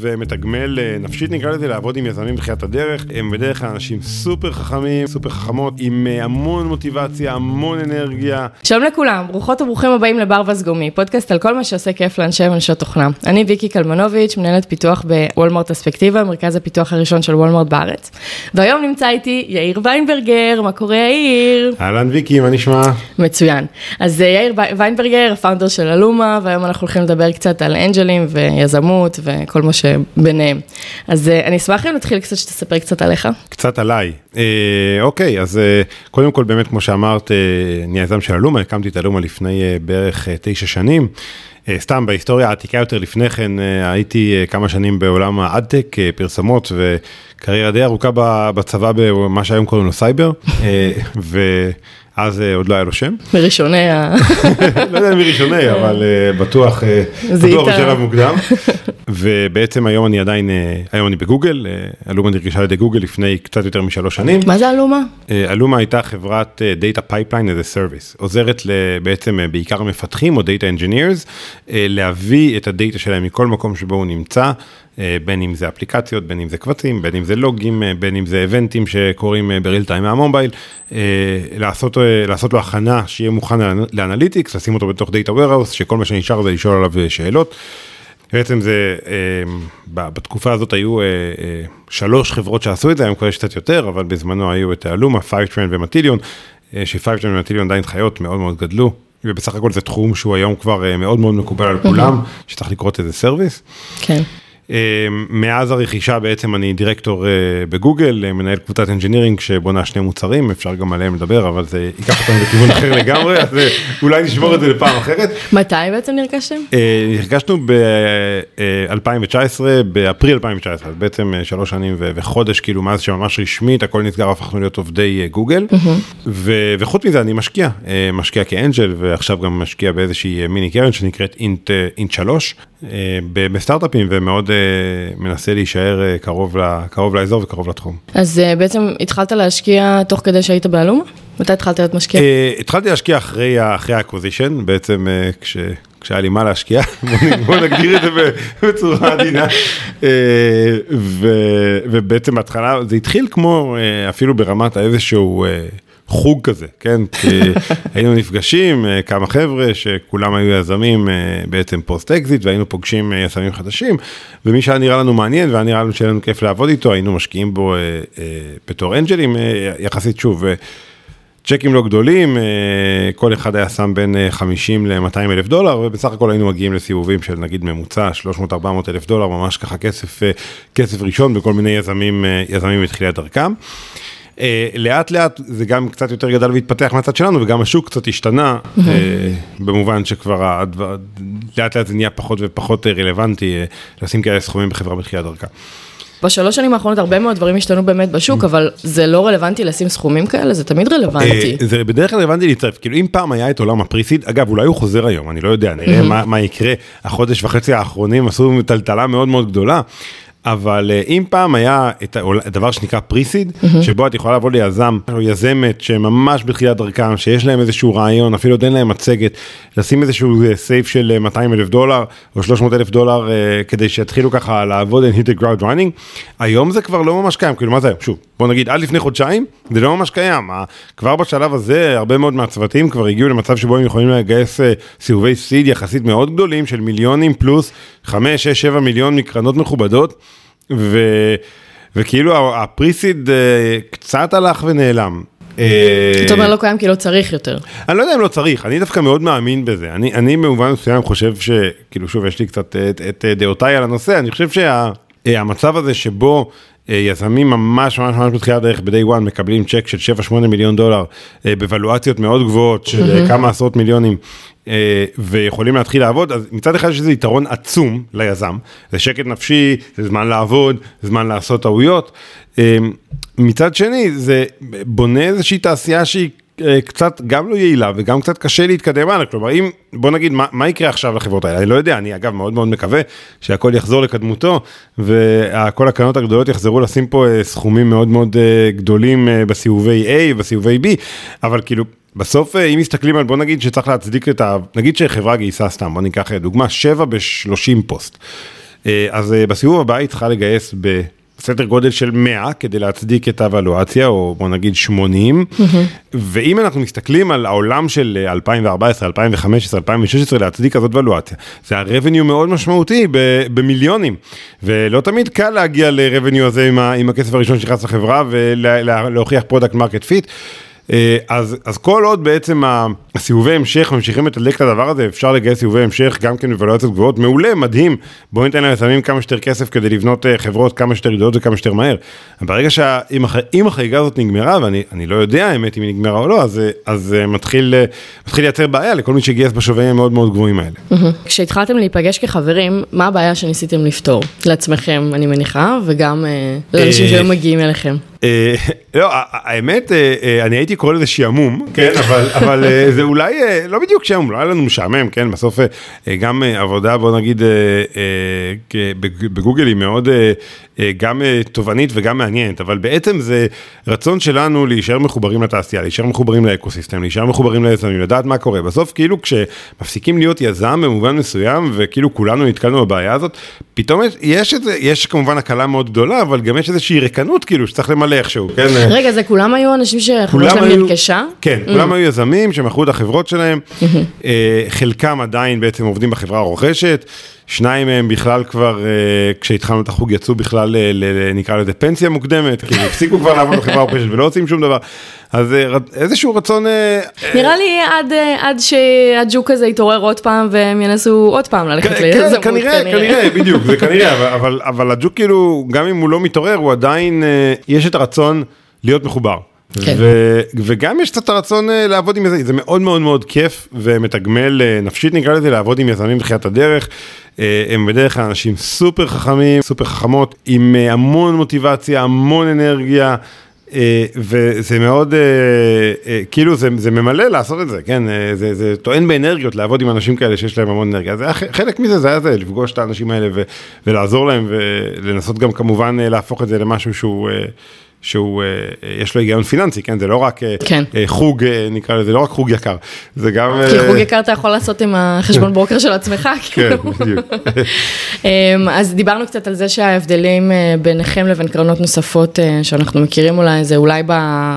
ומתגמל אה, נפשית נקרא לזה לעבוד עם יזמים בתחילת הדרך. הם בדרך כלל אנשים סופר חכמים, סופר חכמות, עם אה, המון מוטיבציה, המון אנרגיה. שלום לכולם, ברוכות וברוכים הבאים לבר וסגומי, פודקאסט על כל מה שעושה כיף לאנשי ונשות תוכנה. אני ויקי קלמנוביץ', מנהלת פיתוח בוולמרט אספקטיבה, מרכז הפיתוח הראשון של וולמרט בארץ. והיום נמצא איתי יאיר ויינברגר, מה קורה יאיר? אהלן ויקי, מה נשמע? מצוין. אז אה, יאיר ויינברגר, הפאונדר של אלומה, והיום אנחנו הולכים לדבר קצת על אנג'לים ויזמות וכל מה שביניהם. אז אה, אני אשמח אם נתחיל קצת שתספר קצת עליך. קצת עליי. אה, אוקיי, אז אה, קודם כל באמת כמו שאמרת, אה, אני היזם של אלומה, הקמתי את אלומה לפני אה, בערך אה, תשע שנים. סתם בהיסטוריה העתיקה יותר לפני כן הייתי כמה שנים בעולם האדטק, פרסמות וקריירה די ארוכה בצבא במה שהיום קוראים לו סייבר, ואז עוד לא היה לו שם. מראשוני ה... לא יודע מי ראשוני, אבל בטוח. בטוח בשלב מוקדם. ובעצם היום אני עדיין, אה, היום אני בגוגל, אה, אלומה נרכשה על ידי גוגל לפני קצת יותר משלוש שנים. מה זה אלומה? אה, אלומה הייתה חברת Data Pipeline as a Service, עוזרת בעצם בעיקר המפתחים או Data Engineers להביא את הדאטה שלהם מכל מקום שבו הוא נמצא, בין אם זה אפליקציות, בין אם זה קבצים, בין אם זה לוגים, בין אם זה איבנטים שקורים בריל טיים מהמובייל, לעשות, לעשות לו הכנה שיהיה מוכן לאנ- ל analytics, לשים אותו בתוך Data Warehouse, שכל מה שנשאר זה לשאול עליו שאלות. בעצם זה, ב- בתקופה הזאת היו אה, אה, שלוש חברות שעשו את זה, היום כבר יש קצת יותר, אבל בזמנו היו את אלומה, פייבטרן ומטיליון, שפייבטרן ומטיליון עדיין חיות, מאוד מאוד גדלו, ובסך הכל זה תחום שהוא היום כבר אה, מאוד מאוד מקובל על כולם, שצריך לקרות איזה service. כן. אה, מאז הרכישה בעצם אני דירקטור אה, בגוגל, אה, מנהל קבוצת engineering שבונה שני מוצרים, אפשר גם עליהם לדבר, אבל זה ייקח אותנו לכיוון אחר לגמרי, אז אה, אולי נשמור את זה לפעם אחרת. מתי בעצם נרכשתם? נפגשנו ב-2019, באפריל 2019, אז בעצם שלוש שנים וחודש, כאילו מאז שממש רשמית, הכל נסגר, הפכנו להיות עובדי גוגל. וחוץ מזה אני משקיע, משקיע כ angel, ועכשיו גם משקיע באיזושהי מיני קרן שנקראת אינט, אה, אינט 3, אה, ב- בסטארט-אפים, ומאוד מנסה להישאר אה, קרוב, ל- קרוב לאזור וקרוב לתחום. אז אה, בעצם התחלת להשקיע תוך כדי שהיית באלומה? מתי התחלת להיות משקיע? אה, התחלתי להשקיע אחרי ה acquisition, בעצם כש... כשהיה לי מה להשקיע, בוא נגדיר את זה בצורה עדינה. ובעצם בהתחלה זה התחיל כמו אפילו ברמת איזשהו חוג כזה, כן? כי היינו נפגשים, אה, כמה חבר'ה שכולם היו יזמים אה, בעצם פוסט אקזיט והיינו פוגשים אה, יזמים חדשים, ומי שהיה נראה לנו מעניין והיה נראה לנו שיהיה לנו כיף לעבוד איתו, היינו משקיעים בו בתור angelים, יחסית שוב. checkים לא גדולים, כל אחד היה שם בין אה, 50 ל-200 אלף דולר, ובסך הכל היינו מגיעים לסיבובים של נגיד ממוצע 300-400 אלף דולר, ממש ככה כסף, כסף ראשון בכל מיני יזמים, יזמים בתחילת דרכם. אה, לאט לאט זה גם קצת יותר גדל והתפתח מהצד שלנו, וגם השוק קצת השתנה, אה, במובן שכבר הדבר- לאט לאט זה נהיה פחות ופחות אה, רלוונטי אה, לשים כאלה סכומים בחברה בתחילת דרכה. בשלוש שנים האחרונות הרבה מאוד דברים השתנו באמת בשוק, אבל זה לא רלוונטי לשים סכומים כאלה? זה תמיד רלוונטי. אה, זה בדרך כלל רלוונטי להצטרף, כאילו אם פעם היה את עולם הפריסיד, אגב אולי הוא חוזר היום, אני לא יודע, נראה מה- מה יקרה, החודש וחצי האחרונים עשו טלטלה מאוד מאוד גדולה. אבל אה, אם פעם היה את הדבר שנקרא פריסיד, שבו את יכולה לבוא ליזם או יזמת שממש בתחילת דרכם, שיש להם איזשהו רעיון, אפילו עוד אין להם מצגת, לשים איזשהו אה, סייף של אה, 200 אלף דולר או 300 אלף דולר אה, כדי שיתחילו ככה לעבוד and hit the ground running, היום זה כבר לא ממש קיים, כאילו מה זה? שוב, בוא נגיד עד לפני חודשיים, זה לא ממש קיים, כבר בשלב הזה הרבה מאוד מהצוותים כבר הגיעו למצב שבו הם יכולים לגייס אה, סיבובי סיד יחסית מאוד גדולים של מיליונים פלוס 5, 6, 7 מיליון מקרנות מכובדות, ו, וכאילו הפריסיד אה, קצת הלך ונעלם. אה, זאת אומרת, לא קיים כי לא צריך יותר. אני לא יודע אם לא צריך, אני דווקא מאוד מאמין בזה. אני, אני במובן מסוים חושב ש... כאילו, שוב, יש לי קצת את, את דעותיי על הנושא, אני חושב שהמצב הזה שבו אה, יזמים ממש ממש ממש בתחילת הדרך ב-day one מקבלים צ'ק של 7-8 מיליון דולר אה, בוולואציות מאוד גבוהות של אה, כמה עשרות מיליונים. אה, ויכולים להתחיל לעבוד, אז מצד אחד יש איזה יתרון עצום ליזם, זה שקט נפשי, זה זמן לעבוד, זמן לעשות טעויות. אה, מצד שני, זה בונה איזושהי תעשייה שהיא אה, קצת גם לא יעילה וגם קצת קשה להתקדם הלאה, כלומר אם, בוא נגיד, מה, מה יקרה עכשיו לחברות האלה? אני לא יודע, אני אגב מאוד מאוד מקווה שהכל יחזור לקדמותו וכל הקרנות הגדולות יחזרו לשים פה סכומים מאוד מאוד גדולים בסיבובי A ובסיבובי B, אבל כאילו... בסוף אה, אם מסתכלים על בוא נגיד שצריך להצדיק את ה... נגיד שחברה גייסה סתם, בוא ניקח אה, דוגמה 7 ב-30 פוסט. אז בסיבוב הבא היא צריכה לגייס ב... סדר גודל של 100 כדי להצדיק את ה valuציה, או בוא נגיד 80. Mm-hmm. ואם אנחנו מסתכלים על העולם של 2014, 2015, 2016, להצדיק כזאת וולואציה, זה ה-revenue מאוד משמעותי במיליונים. ולא תמיד קל להגיע ל-revenue הזה עם, עם הכסף הראשון שנכנס לחברה ולהוכיח product market fit. אה, אז, אז כל עוד בעצם הסיבובי המשך ממשיכים לתדלק את הדבר הזה, אפשר לגייס סיבובי המשך גם כן בוולואציות גבוהות, מעולה, מדהים, בואו ניתן ליזמים כמה שיותר כסף כדי לבנות אה, חברות כמה שיותר גדולות וכמה שיותר מהר. ברגע שאם החגיגה הזאת נגמרה, ואני לא יודע האמת אם היא נגמרה או לא, אז, אז אה, מתחיל, מתחיל לייצר בעיה לכל מי שגייס בשווים המאוד מאוד גבוהים האלה. כשהתחלתם להיפגש כחברים, מה הבעיה שניסיתם לפתור? לעצמכם, אני מניחה, וגם לאנשים שהיו מגיעים אליכם. לא, האמת, אני הייתי קורא לזה שעמום, כן, אבל זה אולי לא בדיוק שעמום, לא היה לנו משעמם, כן, בסוף גם עבודה, בוא נגיד, בגוגל היא מאוד גם תובענית וגם מעניינת, אבל בעצם זה רצון שלנו להישאר מחוברים לתעשייה, להישאר מחוברים לאקוסיסטם, להישאר מחוברים ליזמים, לדעת מה קורה. בסוף, כאילו, כשמפסיקים להיות יזם במובן מסוים, וכאילו כולנו נתקלנו בבעיה הזאת, פתאום יש כמובן הקלה מאוד גדולה, אבל גם יש איזושהי ריקנות, כאילו, שצריך למלא איכשהו, כן? רגע, זה כולם היו אנשים שהחברה שלהם נרכשה? כן, mm. כולם היו יזמים שמכרו את החברות שלהם, אה, חלקם עדיין בעצם עובדים בחברה הרוכשת, שניים מהם בכלל כבר, אה, כשהתחלנו את החוג, יצאו בכלל, נקרא לזה פנסיה מוקדמת, כי הפסיקו כבר לעבוד בחברה הרוכשת ולא עושים שום דבר. אז אה, איזשהו רצון... נראה לי עד שהג'וק הזה יתעורר עוד פעם והם ינסו עוד פעם ללכת כן, ליזמות. כנראה, כנראה, בדיוק, זה כנראה, אבל הג'וק כאילו, גם אם הוא לא מתעורר, הוא עדיין, יש את הרצון להיות מחובר. כן. ו- וגם יש קצת הרצון אה, לעבוד עם יזמים, זה מאוד מאוד מאוד כיף ומתגמל אה, נפשית נקרא לזה, לעבוד עם יזמים בתחילת הדרך. אה, הם בדרך כלל אנשים סופר חכמים, סופר חכמות, עם המון מוטיבציה, המון אנרגיה. וזה מאוד, כאילו זה, זה ממלא לעשות את זה, כן, זה, זה טוען באנרגיות לעבוד עם אנשים כאלה שיש להם המון אנרגיה, זה היה, חלק מזה זה היה זה, לפגוש את האנשים האלה ו, ולעזור להם ולנסות גם כמובן להפוך את זה למשהו שהוא... שהוא, אה, יש לו היגיון פיננסי, כן? זה לא רק אה, כן. אה, חוג, נקרא לזה, לא רק חוג יקר, זה גם... כי חוג יקר אתה יכול לעשות עם החשבון ברוקר של עצמך, כן, כאילו. בדיוק. אמ, אז דיברנו קצת על זה שההבדלים ביניכם לבין קרנות נוספות שאנחנו מכירים אולי, זה אולי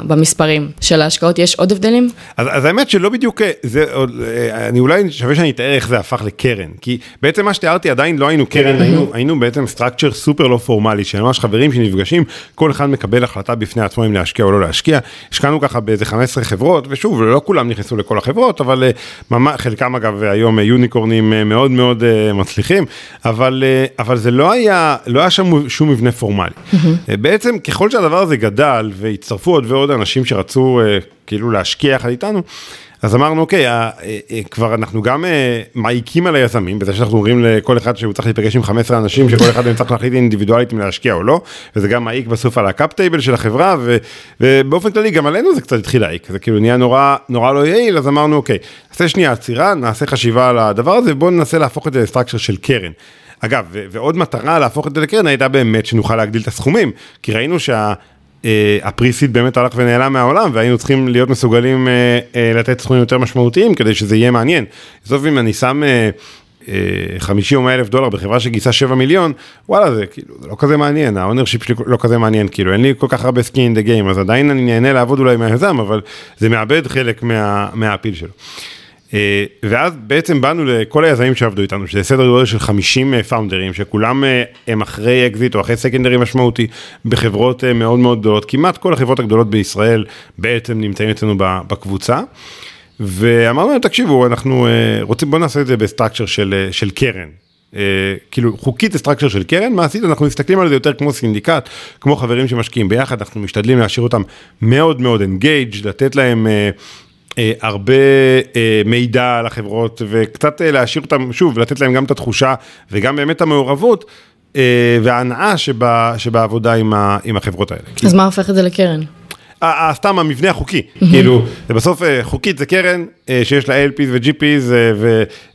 במספרים של ההשקעות, יש עוד הבדלים? אז, אז האמת שלא בדיוק, זה, אני אולי שווה שאני אתאר איך זה הפך לקרן, כי בעצם מה שתיארתי עדיין לא היינו קרן, היינו, היינו בעצם סטרקצ'ר סופר לא פורמלי, של ממש חברים שנפגשים, כל אחד מקבל החלטה בפני עצמו אם להשקיע או לא להשקיע. השקענו ככה באיזה 15 חברות, ושוב, לא כולם נכנסו לכל החברות, אבל אה, חלקם אגב היום יוניקורנים אה, מאוד מאוד אה, מצליחים, אבל, אבל זה לא היה, לא היה שם שום מבנה פורמלי. בעצם ככל שהדבר הזה גדל והצטרפו עוד ועוד אנשים שרצו כאילו להשקיע יחד איתנו, אז אמרנו, אוקיי, אה, אה, כבר אנחנו גם אה, מעיקים על היזמים, בזה שאנחנו אומרים לכל אחד שהוא צריך להיפגש עם 15 אנשים, שכל אחד מהם צריך להחליט אינדיבידואלית אם להשקיע או לא, וזה גם מעיק בסוף על ה cap table של החברה, ו, ובאופן כללי גם עלינו זה קצת התחיל להעיק, זה כאילו נהיה נורא, נורא לא יעיל, אז אמרנו, אוקיי, נעשה שנייה עצירה, נעשה חשיבה על הדבר הזה, בואו ננסה להפוך את זה ל structure של קרן. אגב, ועוד מטרה להפוך את זה לקרן הייתה באמת שנוכל להגדיל את הסכומים, כי ראינו שה... אה, ה pre-seed באמת הלך ונעלם מהעולם והיינו צריכים להיות מסוגלים אה, אה, לתת סכומים יותר משמעותיים כדי שזה יהיה מעניין. בסוף אם אני שם 50 או 100 אלף דולר בחברה שגייסה 7 מיליון, וואלה זה כאילו זה לא כזה מעניין, ה ownership שלי לא כזה מעניין, כאילו אין לי כל כך הרבה skin the game, אז עדיין אני נהנה לעבוד אולי מהיזם, אבל זה מאבד חלק מה, מה appeal שלו. אה, ואז בעצם באנו לכל היזמים שעבדו איתנו, שזה סדר גודל של 50 founderים, אה, שכולם אה, הם אחרי אקזיט או אחרי secondary משמעותי, בחברות מאוד מאוד גדולות, כמעט כל החברות הגדולות בישראל בעצם נמצאים אצלנו בקבוצה. ואמרנו להם, תקשיבו, אנחנו רוצים, בואו נעשה את זה ב structure של, של קרן. Uh, כאילו חוקית structure של קרן, מעשית אנחנו מסתכלים על זה יותר כמו syndicate, כמו חברים שמשקיעים ביחד, אנחנו משתדלים להשאיר אותם מאוד מאוד engaged, לתת להם uh, הרבה אה, מידע על החברות וקצת אה, להשאיר אותם, שוב, לתת להם גם את התחושה וגם באמת המעורבות וההנאה שבה, שבעבודה עם, ה, עם החברות האלה. אז מה הופך את זה לקרן? סתם המבנה החוקי, כאילו, זה בסוף חוקית זה קרן, אה, שיש לה LPs ו-GPs,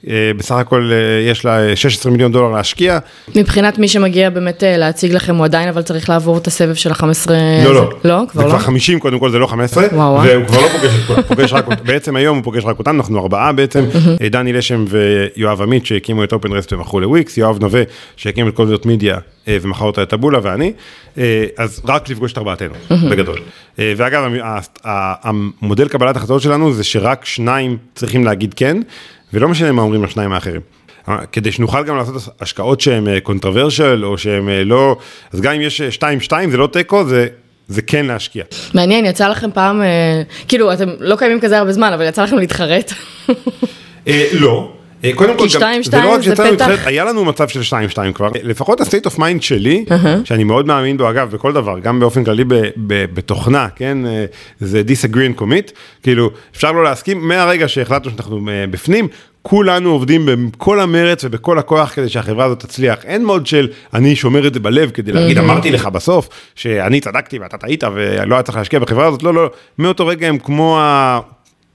ובסך הכל אה, יש לה 16 מיליון דולר להשקיע. מבחינת מי שמגיע באמת אה, להציג לכם, הוא עדיין אבל צריך לעבור את הסבב של ה-15... לא, לא. לא? זה כבר כבר לא? 50 קודם כל, זה לא 15. וואו, וואו. והוא כבר לא פוגש את כולם, פוגש רק אותם. בעצם היום הוא פוגש רק אותנו, אנחנו ארבעה בעצם. אה, דני לשם ויואב עמית שהקימו את OpenRest ומכרו לוויקס, יואב נווה שהקים את Convert Media אה, ומכר אותה לטבולה ואני. אה, אז רק לפגוש את ארבעתנו, בגדול. אה, ואגב, המודל קבלת החלטות שלנו זה שרק שניים צריכים להגיד כן, ולא משנה מה אומרים השניים האחרים. אה, כדי שנוכל גם לעשות השקעות שהן controversial או שהן אה, לא, אז גם אם יש 2-2 זה לא תיקו, זה, זה כן להשקיע. מעניין, יצא לכם פעם, אה, כאילו, אתם לא קיימים כזה הרבה זמן, אבל יצא לכם להתחרט. אה, לא. אה, קודם כל, גם- זה לא רק שיצאנו. להתחרט, היה לנו מצב של 2-2 כבר, לפחות ה-state of mind שלי, שאני מאוד מאמין בו אגב בכל דבר, גם באופן כללי ב- ב- בתוכנה, כן, אה, זה disagree and commit, כאילו אפשר לא להסכים, מהרגע שהחלטנו שאנחנו אה, בפנים, כולנו עובדים בכל המרץ ובכל הכוח כדי שהחברה הזאת תצליח, אין מוד של אני שומר את זה בלב כדי להגיד אמרתי לך בסוף שאני צדקתי ואתה טעית ולא היה צריך להשקיע בחברה הזאת, לא, לא, מאותו רגע הם כמו ה...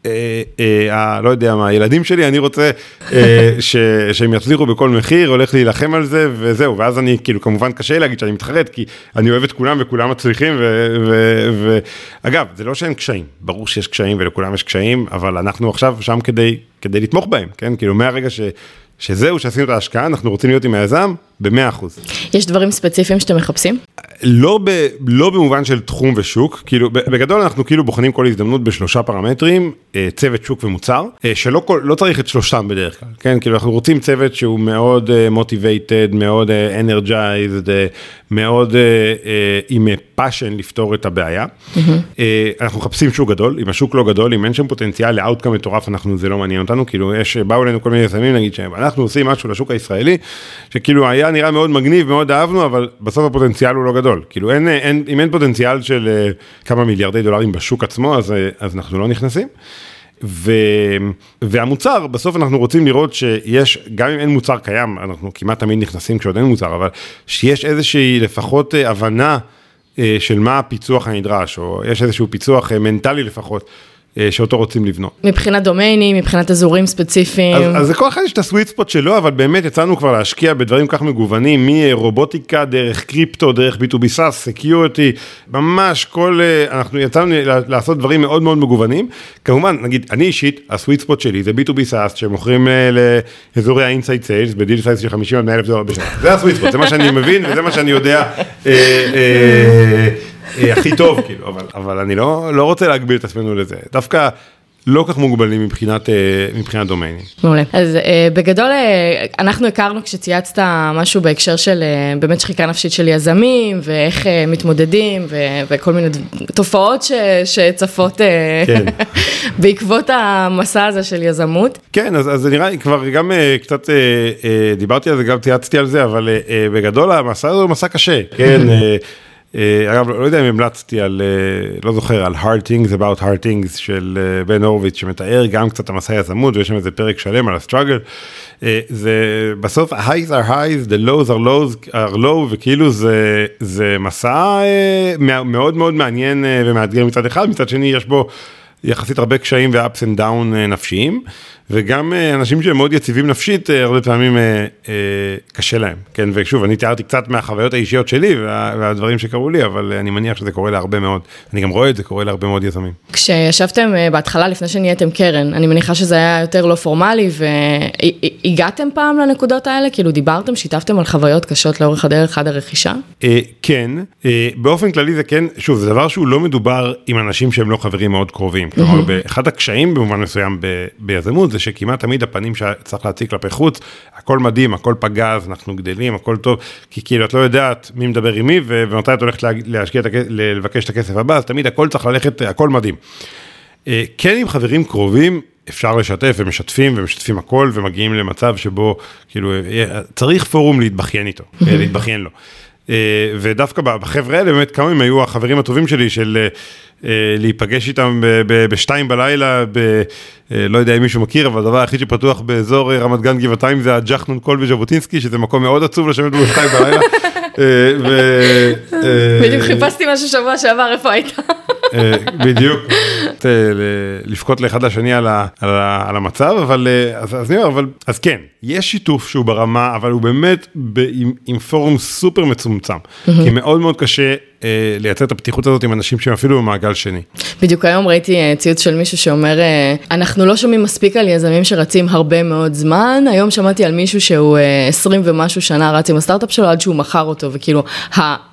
אה, אה, ה- לא יודע מה, הילדים שלי, אני רוצה אה, ש- שהם יצליחו בכל מחיר, הולך להילחם על זה וזהו, ואז אני, כאילו, כמובן קשה להגיד שאני מתחרט, כי אני אוהב את כולם וכולם מצליחים, ואגב, זה לא שאין קשיים, ברור שיש קשיים ולכולם יש קשיים, אבל אנחנו עכשיו שם כדי, כדי לתמוך בהם, כן? כאילו, מהרגע ש... שזהו, שעשינו את ההשקעה, אנחנו רוצים להיות עם היזם ב-100%. יש דברים ספציפיים שאתם מחפשים? לא, ב, לא במובן של תחום ושוק, כאילו בגדול אנחנו כאילו בוחנים כל הזדמנות בשלושה פרמטרים, אה, צוות שוק ומוצר, אה, שלא כל, לא צריך את שלושתם בדרך כלל, כן, כאילו אנחנו רוצים צוות שהוא מאוד motivated, מאוד energized, מאוד אה, אה, עם passion לפתור את הבעיה. אה, אנחנו מחפשים שוק גדול, אם השוק לא גדול, אם אין שם פוטנציאל ל outcome מטורף, אנחנו, זה לא מעניין אותנו, כאילו יש, באו אלינו כל מיני יזמים, נגיד שאנחנו עושים משהו לשוק הישראלי, שכאילו היה נראה מאוד מגניב, מאוד אהבנו, אבל בסוף הפוטנציאל הוא לא גדול. כאילו אין, אין, אם אין פוטנציאל של אה, כמה מיליארדי דולרים בשוק עצמו, אז, אה, אז אנחנו לא נכנסים. ו... והמוצר, בסוף אנחנו רוצים לראות שיש, גם אם אין מוצר קיים, אנחנו כמעט תמיד נכנסים כשעוד אין מוצר, אבל שיש איזושהי לפחות אה, הבנה אה, של מה הפיצוח הנדרש, או יש איזשהו פיצוח אה, מנטלי לפחות, שאותו רוצים לבנות. מבחינת דומיינים, מבחינת אזורים ספציפיים. אז, אז לכל אחד יש את ה sweet spot שלו, אבל באמת יצאנו כבר להשקיע בדברים כך מגוונים, מרובוטיקה, דרך קריפטו, דרך B2B SaaS, security, ממש כל, אה, אנחנו יצאנו לעשות דברים מאוד מאוד מגוונים. כמובן, נגיד, אני אישית, ה sweet spot שלי זה B2B SaaS, שמוכרים אה, לאזורי ה inside sales, ב deal size של 50 עד 100 אלף דולר בשנה. זה ה sweet spot, זה מה שאני מבין וזה מה שאני יודע. הכי טוב, כאילו, אבל, אבל אני לא, לא רוצה להגביל את עצמנו לזה. דווקא לא כך מוגבלים מבחינת, אה, מבחינת דומיינים. מעולה. אז אה, בגדול, אה, אנחנו הכרנו כשצייצת משהו בהקשר של באמת שחיקה נפשית של יזמים, ואיך מתמודדים, ו- וכל מיני תופעות ש- שצפות כן. בעקבות המסע הזה של יזמות. כן, אז, אז זה נראה לי כבר גם קצת דיברתי על זה, גם צייצתי על זה, אבל בגדול המסע הזה הוא מסע קשה, כן. אה, אגב, לא יודע אם המלצתי על, אה, לא זוכר, על hard things about hard things של אה, בן הורוביץ, שמתאר גם קצת המסע יזמות, ויש שם איזה פרק שלם על הסטראגל. זה בסוף, ה-highs are highs, the lows are lows are low, וכאילו זה, זה מסע מא- מאוד מאוד מעניין ומאתגר מצד אחד, מצד שני יש בו יחסית הרבה קשיים ו-ups and down אה, נפשיים, וגם אה, אנשים שהם מאוד יציבים נפשית, אה, הרבה פעמים קשה להם, כן, ושוב, אני תיארתי קצת מהחוויות האישיות שלי וה, והדברים שקרו לי, אבל אני מניח שזה קורה להרבה מאוד, אני גם רואה את זה קורה להרבה מאוד יזמים. כשישבתם בהתחלה, לפני שנהייתם קרן, אני מניחה שזה היה יותר לא פורמלי, והגעתם פעם לנקודות האלה? כאילו דיברתם, שיתפתם על חוויות קשות לאורך הדרך עד הרכישה? כן, באופן כללי זה כן, שוב, זה דבר שהוא לא מדובר עם אנשים שהם לא חברים מאוד קרובים. כלומר, אחד הקשיים במובן מסוים ב- ביזמות זה שכמעט תמיד הפנים שצריך להציג כלפי חוץ, הכל מדהים, הכל פגז, אנחנו גדלים, הכל טוב, כי כאילו את לא יודעת מי מדבר עם מי ומתי את הולכת לה- להשקיע לבקש את הכסף הבא, אז תמיד הכל צריך ללכת, הכל מדהים. אה, כן עם חברים קרובים אפשר לשתף ומשתפים ומשתפים הכל ומגיעים למצב שבו כאילו אה, צריך פורום להתבכיין איתו, אה, להתבכיין לו. אה, ודווקא בחבר'ה האלה באמת כמה הם היו החברים הטובים שלי של אה, אה, להיפגש איתם בשתיים בלילה, ב, לא יודע אם מישהו מכיר, אבל הדבר היחיד שפתוח באזור רמת גן גבעתיים זה הג'חנון קול בז'בוטינסקי, שזה מקום מאוד עצוב לשבת בו בשתיים בלילה. בדיוק חיפשתי משהו שבוע שעבר, איפה היית? בדיוק. קצת לבכות לאחד לשני על, ה, על, ה, על המצב, אבל אז, אז אני אומר, אבל, אז כן, יש שיתוף שהוא ברמה, אבל הוא באמת ב, עם, עם פורום סופר מצומצם, mm-hmm. כי מאוד מאוד קשה אה, לייצר את הפתיחות הזאת עם אנשים שהם אפילו במעגל שני. בדיוק היום ראיתי אה, ציוץ של מישהו שאומר, אה, אנחנו לא שומעים מספיק על יזמים שרצים הרבה מאוד זמן, היום שמעתי על מישהו שהוא 20 ומשהו שנה רץ עם הסטארט-אפ שלו עד שהוא מכר אותו, וכאילו,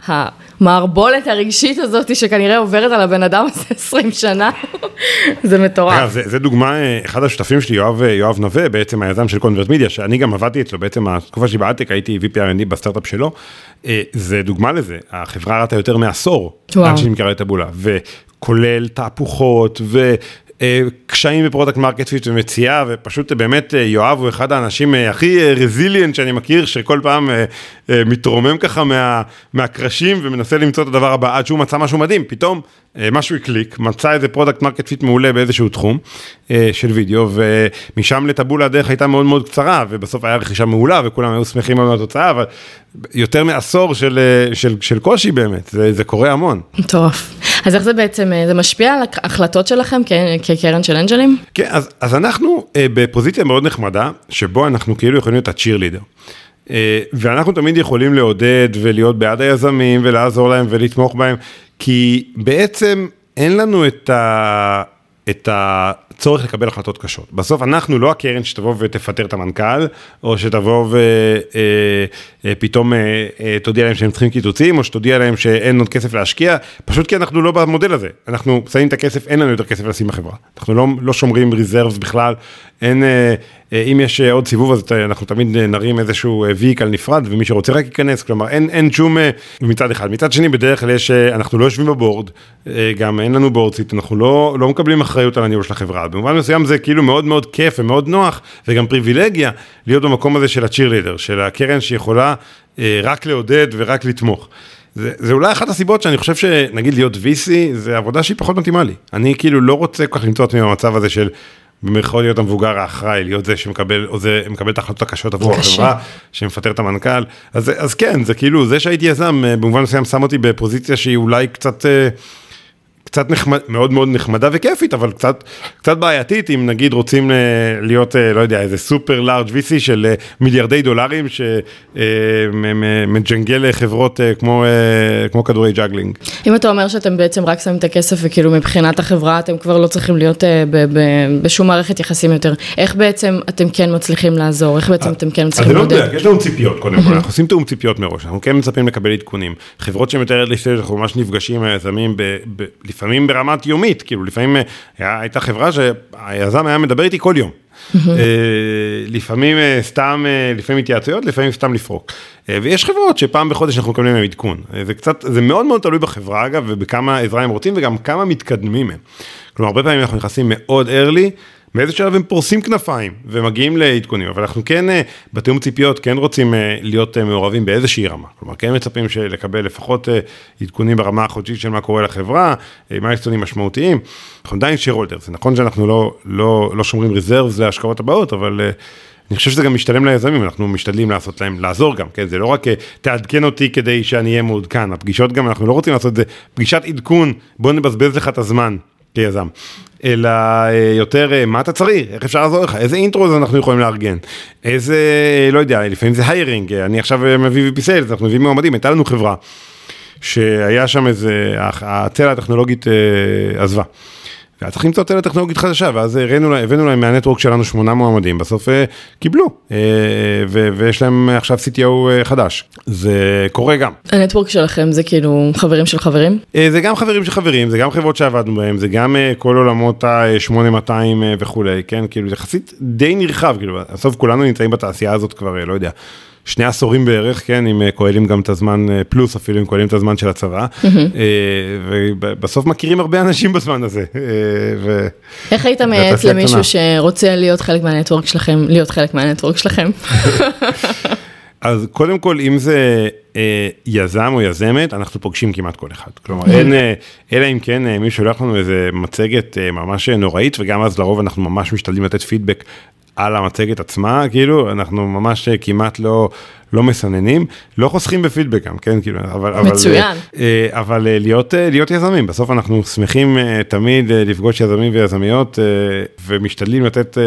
המערבולת הרגשית הזאת שכנראה עוברת על הבן אדם הזה 20 שנה, זה מטורף. אגב, זה, זה דוגמה, אחד השותפים שלי, יואב, יואב נווה, בעצם היזם של Convert Media, שאני גם עבדתי אצלו, בעצם התקופה שלי באלטק הייתי VP R&D בסטארט-אפ שלו, זה דוגמה לזה, החברה ראתה יותר מעשור, עד שהיא נמכרה לטבולה, וכולל תהפוכות וקשיים ב product market fit ומציאה, ופשוט באמת יואב הוא אחד האנשים הכי resilient שאני מכיר, שכל פעם מתרומם ככה מה, מהקרשים ומנסה למצוא את הדבר הבא עד שהוא מצא משהו מדהים, פתאום משהו הקליק, מצא איזה product market fit מעולה באיזשהו תחום של וידאו, ומשם לטבולה הדרך הייתה מאוד מאוד קצרה, ובסוף היה רכישה מעולה וכולם היו שמחים מאוד מהתוצאה, אבל יותר מעשור של, של, של קושי באמת, זה, זה קורה המון. מטורף. אז איך זה בעצם, זה משפיע על ההחלטות שלכם כקרן של angelים? כן, אז, אז אנחנו בפוזיציה מאוד נחמדה, שבו אנחנו כאילו יכולים להיות ה cheerleader. ואנחנו תמיד יכולים לעודד ולהיות בעד היזמים ולעזור להם ולתמוך בהם, כי בעצם אין לנו את ה... את הצורך לקבל החלטות קשות. בסוף אנחנו לא הקרן שתבוא ותפטר את המנכ"ל, או שתבוא ופתאום אה, אה, תודיע להם שהם צריכים קיצוצים, או שתודיע להם שאין עוד כסף להשקיע, פשוט כי אנחנו לא במודל הזה. אנחנו שמים את הכסף, אין לנו יותר כסף לשים בחברה. אנחנו לא, לא שומרים ריזרבס בכלל, אין, אה, אם יש עוד סיבוב אז אנחנו תמיד נרים איזשהו ויקל נפרד, ומי שרוצה רק ייכנס, כלומר אין, אין שום, מצד אחד. מצד שני, בדרך כלל יש, אנחנו לא יושבים בבורד, גם אין לנו בורד סיט, אנחנו לא, לא מקבלים אחריות על הניהול של החברה. במובן מסוים זה כאילו מאוד מאוד כיף ומאוד נוח, וגם פריבילגיה להיות במקום הזה של הצ'ירלידר, של הקרן שיכולה אה, רק לעודד ורק לתמוך. זה, זה אולי אחת הסיבות שאני חושב שנגיד להיות VC, זה עבודה שהיא פחות מתאימה לי. אני כאילו לא רוצה כל כך למצוא עצמי במצב הזה של במירכאות להיות המבוגר האחראי, להיות זה שמקבל, או זה מקבל את ההחלטות הקשות עבור החברה, שמפטר את המנכ"ל. אז, אז כן, זה כאילו, זה שהייתי יזם, אה, במובן מסוים שם אותי בפוזיציה שהיא אולי קצת... אה, קצת נחמד, מאוד מאוד נחמדה וכיפית, אבל קצת, קצת בעייתית, אם נגיד רוצים אה, להיות, אה, לא יודע, איזה super large VC של אה, מיליארדי דולרים שמג'נגל חברות כמו, כמו כדורי ג'אגלינג. אם אתה אומר שאתם בעצם רק שמים את הכסף וכאילו מבחינת החברה אתם כבר לא צריכים להיות בשום מערכת יחסים יותר, איך בעצם אתם כן מצליחים לעזור, איך בעצם אתם כן מצליחים לעודד? אז לא מדויק, יש לנו ציפיות קודם כל, אנחנו עושים תאום ציפיות מראש, אנחנו כן מצפים לקבל עדכונים. חברות שהן יותר ליסטיות, אנחנו ממש נפגשים עם היזמים לפעמים ברמת יומית, כאילו לפעמים היה, הייתה חברה שהיזם היה מדבר איתי כל יום. לפעמים סתם, לפעמים התייעצויות, לפעמים סתם לפרוק. ויש חברות שפעם בחודש אנחנו מקבלים מהם עדכון. זה קצת, זה מאוד מאוד תלוי בחברה אגב, ובכמה עזרה הם רוצים וגם כמה מתקדמים הם. כלומר, הרבה פעמים אנחנו נכנסים מאוד early. באיזה שלב הם פורסים כנפיים ומגיעים לעדכונים, אבל אנחנו כן, אה, בתיאום ציפיות, כן רוצים אה, להיות אה, מעורבים באיזושהי רמה. כלומר, כן מצפים לקבל לפחות עדכונים ברמה החודשית של מה קורה לחברה, מה עדכונים משמעותיים. אנחנו עדיין שיירולדר, זה נכון שאנחנו לא, לא, לא שומרים ריזרבס להשקעות הבאות, אבל... אני חושב שזה גם משתלם ליזמים, אנחנו משתדלים לעשות להם, לעזור גם, כן? זה לא רק תעדכן אותי כדי שאני אהיה מעודכן, הפגישות גם, אנחנו לא רוצים לעשות את זה, פגישת עדכון, בוא נבזבז לך את הזמן כיזם. אלא אה, יותר אה, מה אתה צריך, איך אפשר לעזור לך, איזה אינטרו אנחנו יכולים לארגן, איזה, לא יודע, לפעמים זה היירינג, אני עכשיו מביא VP Sales, אנחנו מביאים מועמדים, הייתה לנו חברה שהיה שם איזה, הצלע הטכנולוגית אה, עזבה. והיה צריך למצוא טלה טכנולוגית חדשה, ואז הראינו, הבאנו להם מהנטוורק שלנו שמונה מועמדים, בסוף אה, קיבלו, אה, ו, ויש להם עכשיו CTO אה, חדש, זה קורה גם. הנטוורק שלכם זה כאילו חברים של חברים? זה גם חברים של חברים, זה גם חברות שעבדנו בהם, זה גם כל עולמות ה-8200 וכולי, כן, כאילו זה יחסית די נרחב, כאילו בסוף כולנו נמצאים בתעשייה הזאת כבר, לא יודע. שני עשורים בערך, כן, אם אה, כוללים גם את הזמן, אה, פלוס אפילו אם כוללים את הזמן של הצבא, אה, ובסוף מכירים הרבה אנשים בזמן הזה. איך היית מייעץ למישהו שרוצה להיות חלק מהנטוורק שלכם, להיות חלק מהנטוורק שלכם? אז קודם כל, אם זה אה, יזם או יזמת, אנחנו פוגשים כמעט כל אחד. כלומר, אין, אה, אלא אם כן אה, מישהו שולח לנו איזה מצגת אה, ממש נוראית, וגם אז לרוב אנחנו ממש משתדלים לתת פידבק על המצגת עצמה, כאילו, אנחנו ממש כמעט לא, לא מסננים, לא חוסכים בפידבק גם, כן, כאילו, אבל... מצוין. אבל, אבל להיות, להיות יזמים, בסוף אנחנו שמחים תמיד לפגוש יזמים ויזמיות ומשתדלים לתת...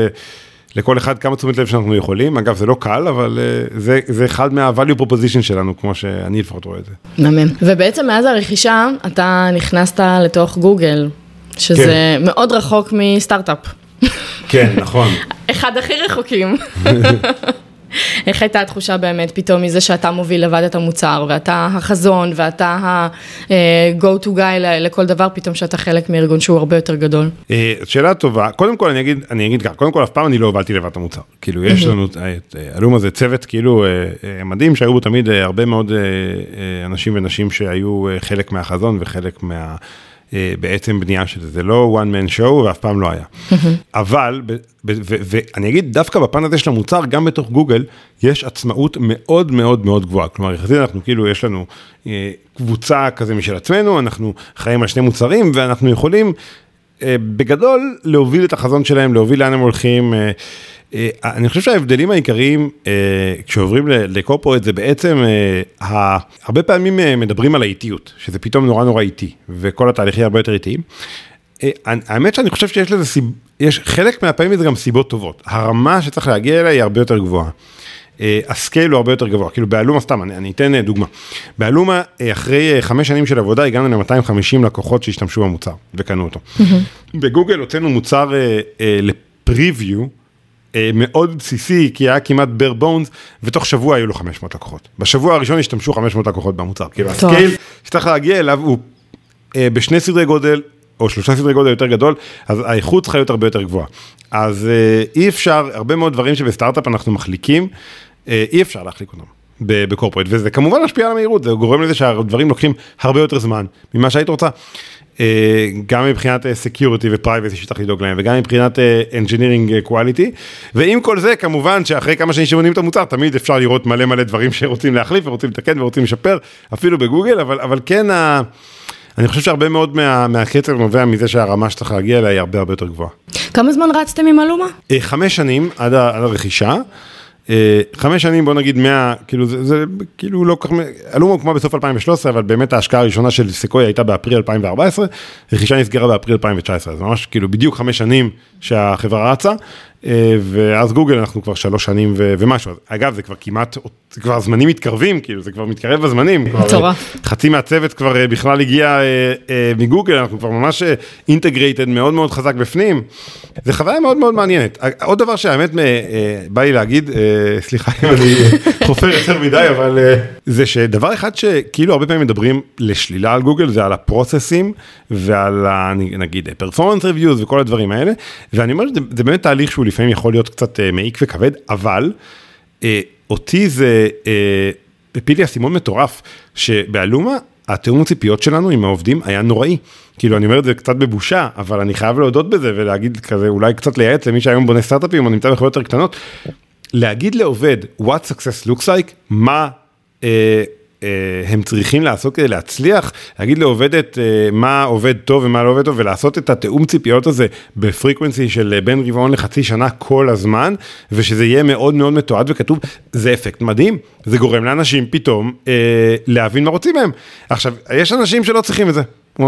לכל אחד כמה תשומת לב שאנחנו יכולים, אגב זה לא קל, אבל זה, זה אחד מה-value proposition שלנו, כמו שאני לפחות רואה את זה. מהמם. ובעצם מאז הרכישה, אתה נכנסת לתוך גוגל, שזה כן. מאוד רחוק מסטארט-אפ. כן, נכון. אחד הכי רחוקים. איך הייתה התחושה באמת פתאום מזה שאתה מוביל לבד את המוצר, ואתה החזון, ואתה ה-go to guy לכל דבר, פתאום שאתה חלק מארגון שהוא הרבה יותר גדול? אה, שאלה טובה, קודם כל אני אגיד, אני אגיד ככה, קודם כל אף פעם אני לא הובלתי לבד את המוצר. כאילו יש לנו את הלום הזה צוות כאילו אה, מדהים, שהיו בו תמיד אה, הרבה מאוד אנשים ונשים שהיו חלק מהחזון וחלק מה... אה, בעצם בנייה של זה, זה לא one man show ואף פעם לא היה. אבל, ואני אגיד, דווקא בפן הזה של המוצר, גם בתוך גוגל, יש עצמאות מאוד מאוד מאוד גבוהה. כלומר, יחסית אנחנו כאילו, יש לנו אה, קבוצה כזה משל עצמנו, אנחנו חיים על שני מוצרים, ואנחנו יכולים אה, בגדול להוביל את החזון שלהם, להוביל לאן הם הולכים. אה, אני חושב שההבדלים העיקריים אה, כשעוברים לקורפורט זה בעצם, אה, הרבה פעמים מדברים על האיטיות, שזה פתאום נורא נורא איטי, וכל התהליכים הרבה יותר איטיים. האמת שאני חושב שיש לזה סיב... יש חלק מהפעמים זה גם סיבות טובות. הרמה שצריך להגיע אליה היא הרבה יותר גבוהה. ה scale הוא הרבה יותר גבוה, כאילו באלומה סתם, אני, אני אתן דוגמה. באלומה, אחרי חמש שנים של עבודה, הגענו ל-250 לקוחות שהשתמשו במוצר וקנו אותו. בגוגל הוצאנו מוצר ל preview, מאוד בסיסי, כי היה כמעט bare bones, ותוך שבוע היו לו 500 לקוחות. בשבוע הראשון השתמשו 500 לקוחות במוצר. כאילו ה scale שצריך להגיע אליו הוא אה, בשני סדרי גודל, או שלושה סדרי גודל יותר גדול, אז האיכות צריכה להיות הרבה יותר גבוהה. אז אה, אי אפשר, הרבה מאוד דברים שבסטארט-אפ אנחנו מחליקים, אי אפשר להחליק אותם. ב corporate, וזה כמובן משפיע על המהירות, זה גורם לזה שהדברים לוקחים הרבה יותר זמן ממה שהיית רוצה. אה, גם מבחינת security ו privacy שצריך לדאוג להם, וגם מבחינת engineering quality, ועם כל זה כמובן שאחרי כמה שנים שבונים את המוצר, תמיד אפשר לראות מלא מלא דברים שרוצים להחליף ורוצים לתקן ורוצים לשפר, אפילו בגוגל, אבל, אבל כן, ה... אני חושב שהרבה מאוד מה, מהקצב נובע מזה שהרמה שצריך להגיע אליה היא הרבה הרבה יותר גבוהה. כמה זמן רצתם עם אלומה? אה, חמש שנים עד הרכישה. אה, חמש שנים בוא נגיד 100 כאילו זה, זה כאילו לא כל כך עלו הוקמה בסוף 2013 אבל באמת ההשקעה הראשונה של סקויה הייתה באפריל 2014 רכישה נסגרה באפריל 2019 אז ממש כאילו בדיוק חמש שנים שהחברה רצה ואז גוגל אנחנו כבר שלוש שנים ומשהו אגב זה כבר כמעט זה כבר זמנים מתקרבים כאילו זה כבר מתקרב בזמנים. מטורף. חצי מהצוות כבר בכלל הגיע מגוגל אנחנו כבר ממש integrated מאוד מאוד חזק בפנים. זה חוויה מאוד מאוד מעניינת עוד דבר שהאמת בא לי להגיד. סליחה אם אני חופר יותר מדי, אבל אה, זה שדבר אחד שכאילו הרבה פעמים מדברים לשלילה על גוגל, זה על הפרוססים ועל נגיד performance reviews וכל הדברים האלה, ואני אומר שזה באמת תהליך שהוא לפעמים יכול להיות קצת אה, מעיק וכבד, אבל אה, אותי זה הפיל לי אסימון מטורף, שבאלומה התיאום הציפיות שלנו עם העובדים היה נוראי. כאילו אני אומר את זה קצת בבושה, אבל אני חייב להודות בזה ולהגיד כזה, אולי קצת לייעץ למי שהיום בונה סטארט-אפים או נמצא בחברות יותר קטנות, להגיד לעובד what success looks like, מה אה, אה, הם צריכים לעשות כדי להצליח, להגיד לעובדת אה, מה עובד טוב ומה לא עובד טוב, ולעשות את התיאום ציפיות הזה בפריקוונסי של אה, בין רבעון לחצי שנה כל הזמן, ושזה יהיה מאוד מאוד מתועד וכתוב, זה אפקט מדהים, זה גורם לאנשים פתאום אה, להבין מה רוצים מהם. עכשיו, יש אנשים שלא צריכים את זה. אה,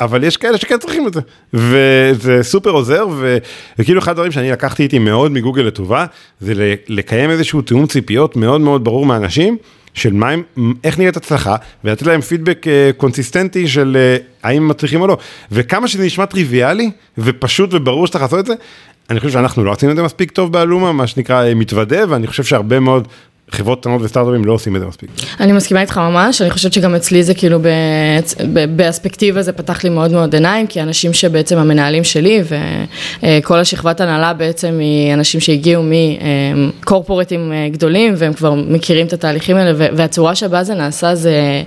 אבל יש כאלה שכן צריכים את זה, וזה סופר עוזר, ו... וכאילו אחד הדברים שאני לקחתי איתי מאוד מגוגל לטובה, זה לקיים איזשהו תיאום ציפיות מאוד מאוד ברור מאנשים, של מה הם, איך נראית הצלחה, ולתת להם פידבק אה, קונסיסטנטי של אה, האם הם מצליחים או לא, וכמה שזה נשמע טריוויאלי, ופשוט וברור שצריך לעשות את זה, אני חושב שאנחנו לא עשינו את זה מספיק טוב באלומה, מה שנקרא מתוודה, ואני חושב שהרבה מאוד חברות קטנות וסטארט-אפים לא עושים את זה מספיק. אני מסכימה איתך ממש, אני חושבת שגם אצלי זה כאילו באספקטיבה זה פתח לי מאוד מאוד עיניים, כי אנשים שבעצם המנהלים שלי וכל השכבת הנהלה בעצם היא אנשים שהגיעו מקורפורטים אה, גדולים והם כבר מכירים את התהליכים האלה והצורה שבה זה נעשה זה...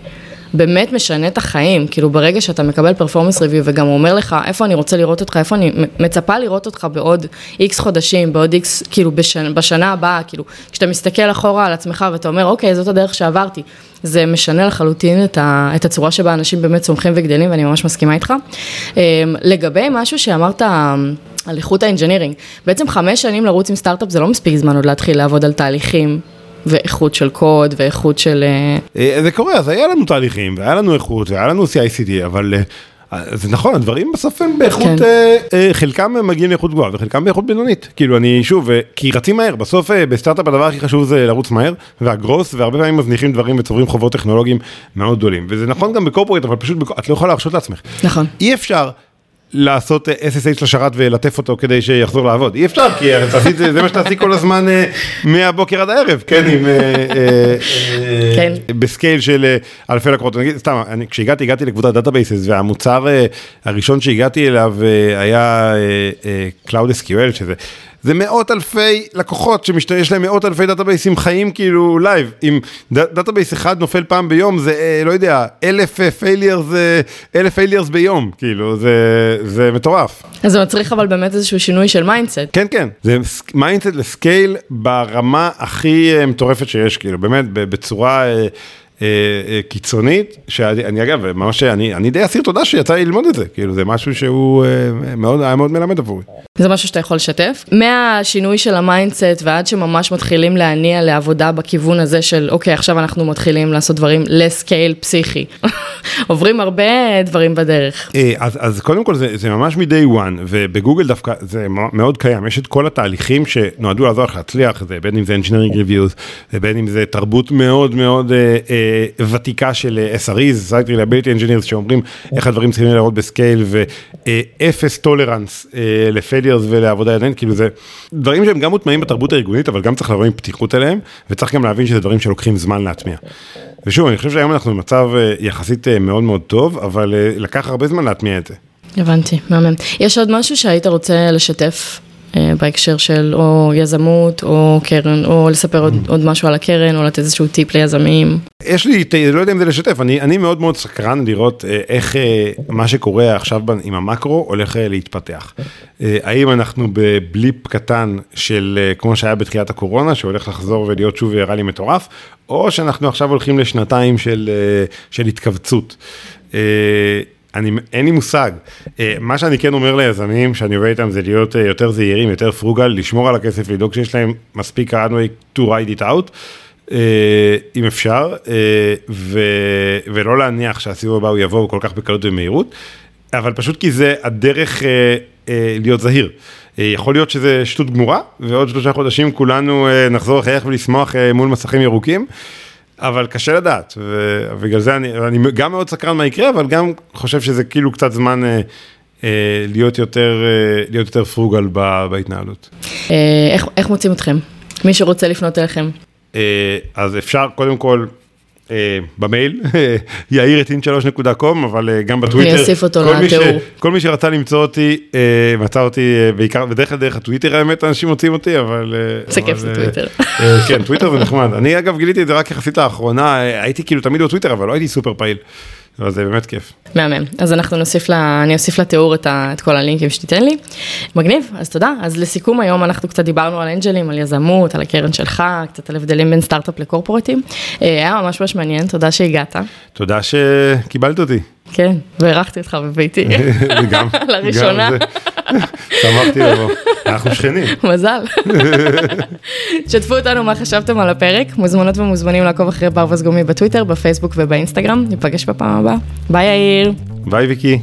באמת משנה את החיים, כאילו ברגע שאתה מקבל performance review וגם הוא אומר לך איפה אני רוצה לראות אותך, איפה אני מצפה לראות אותך בעוד איקס חודשים, בעוד איקס, כאילו בשנה, בשנה הבאה, כאילו כשאתה מסתכל אחורה על עצמך ואתה אומר אוקיי זאת הדרך שעברתי, זה משנה לחלוטין את, ה, את הצורה שבה אנשים באמת צומחים וגדלים ואני ממש מסכימה איתך. אמ, לגבי משהו שאמרת על איכות ה engineering. בעצם חמש שנים לרוץ עם סטארט-אפ זה לא מספיק זמן עוד להתחיל לעבוד על תהליכים ואיכות של קוד ואיכות של... אה, אה, זה קורה, אז היה לנו תהליכים, והיה לנו איכות, והיה לנו CICD, אבל אה, זה נכון, הדברים בסוף הם באיכות, כן. חלקם מגיעים לאיכות גבוהה וחלקם באיכות בינונית. כאילו אני שוב, כי רצים מהר, בסוף בסטארט-אפ הדבר הכי חשוב זה לרוץ מהר, והגרוס, והרבה פעמים מזניחים דברים וצוברים חובות טכנולוגיים מאוד גדולים. וזה נכון גם בקורפורט, אבל פשוט את לא יכולה להרשות לעצמך. נכון. אי אפשר. לעשות SSH לשרת ולטף אותו כדי שיחזור לעבוד. אי אפשר, כי עשית, זה מה שתעשי כל הזמן אה, מהבוקר עד הערב, כן, עם... אה, אה, כן. ב scale של אלפי לקוחות. נגיד, סתם, כשהגעתי, הגעתי לקבוצת databases, והמוצר הראשון שהגעתי אליו היה Cloud SQL, שזה זה מאות אלפי לקוחות שיש להם מאות אלפי דאטאבייסים חיים כאילו live. אם database אחד נופל פעם ביום זה אה, לא יודע, אלף failures, אה, אלף failures ביום, כאילו זה, זה מטורף. אז זה מצריך אבל באמת איזשהו שינוי של mindset. כן, כן, זה mindset ל scale ברמה הכי אה, מטורפת שיש, כאילו באמת בצורה... אה, אה, קיצונית, שאני אגב, ממש, אני, אני די אסיר תודה שיצא לי ללמוד את זה, כאילו זה משהו שהוא אה, מאוד, היה מאוד מלמד עבורי. זה משהו שאתה יכול לשתף? מהשינוי של ה mindset ועד שממש מתחילים להניע לעבודה בכיוון הזה של אוקיי, עכשיו אנחנו מתחילים לעשות דברים ל scale פסיכי. עוברים הרבה דברים בדרך. אז, אז קודם כל זה, זה ממש מ-day one, ובגוגל דווקא זה מאוד קיים, יש את כל התהליכים שנועדו לעזור לך להצליח, זה בין אם זה engineering reviews, ובין אם זה תרבות מאוד מאוד... ותיקה של SREs, Site Reliability Engineers, שאומרים איך הדברים צריכים להיראות ב scale, ואפס tolerance ל failures ולעבודה ידנית, כאילו זה דברים שהם גם מוטמעים בתרבות הארגונית, אבל גם צריך לבוא עם פתיחות אליהם, וצריך גם להבין שזה דברים שלוקחים זמן להטמיע. ושוב, אני חושב שהיום אנחנו במצב יחסית מאוד מאוד טוב, אבל לקח הרבה זמן להטמיע את זה. הבנתי, מהמם. יש עוד משהו שהיית רוצה לשתף אה, בהקשר של או יזמות או קרן, או לספר עוד, עוד משהו על הקרן, או לתת איזשהו טיפ ליזמים. יש לי, לא יודע אם זה לשתף, אני, אני מאוד מאוד סקרן לראות אה, איך אה, מה שקורה עכשיו עם המקרו הולך להתפתח. האם אנחנו בבליפ קטן של כמו שהיה בתחילת הקורונה, שהולך לחזור ולהיות שוב ריאלי מטורף, או שאנחנו עכשיו הולכים לשנתיים של, של התכווצות. אני, אין לי מושג. אה, מה שאני כן אומר ליזמים, שאני עובד איתם, זה להיות אה, יותר זהירים, יותר פרוגל, לשמור על הכסף, לדאוג שיש להם מספיק runway to ride it out, אה, אם אפשר, ו, ולא להניח שהסיבוב הבא הוא יבוא כל כך בקלות ומהירות, אבל פשוט כי זה הדרך להיות זהיר. יכול להיות שזה שטות גמורה, ועוד שלושה חודשים כולנו נחזור לחייך ולשמוח מול מסכים ירוקים. אבל קשה לדעת, ובגלל זה אני, אני גם מאוד סקרן מה יקרה, אבל גם חושב שזה כאילו קצת זמן אה, אה, להיות יותר, אה, להיות יותר פרוגל ב, בהתנהלות. אה, איך, איך מוצאים אתכם? מי שרוצה לפנות אליכם. אה, אז אפשר קודם כל במייל, יאיר את in3.com, אבל אה, גם בטוויטר. אני אוסיף אותו לתיאור. כל מי שרצה למצוא אותי, אה, מצא אותי בעיקר, בדרך כלל דרך הטוויטר האמת, אנשים מוצאים אותי, אבל... זה כיף זה טוויטר. כן, טוויטר זה נחמד. אני אגב גיליתי את זה רק יחסית לאחרונה, הייתי כאילו תמיד בטוויטר, אבל לא הייתי סופר פעיל. אבל זה באמת כיף. מהמם, אז אנחנו נוסיף, לה, אני אוסיף לתיאור את, ה, את כל הלינקים שתיתן לי. מגניב, אז תודה. אז לסיכום היום אנחנו קצת דיברנו על אנג'לים, על יזמות, על הקרן שלך, קצת על הבדלים בין סטארט-אפ לקורפורטים. אה, היה ממש ממש מעניין, תודה שהגעת. תודה שקיבלת אותי. כן, והערכתי אותך בביתי. גם, לראשונה. שמחתי לבוא, אנחנו שכנים. מזל. שתפו אותנו מה חשבתם על הפרק, מוזמנות ומוזמנים לעקוב אחרי ברווז גומי בטוויטר, בפייסבוק ובאינסטגרם, ניפגש בפעם הבאה. ביי יאיר. ביי ויקי.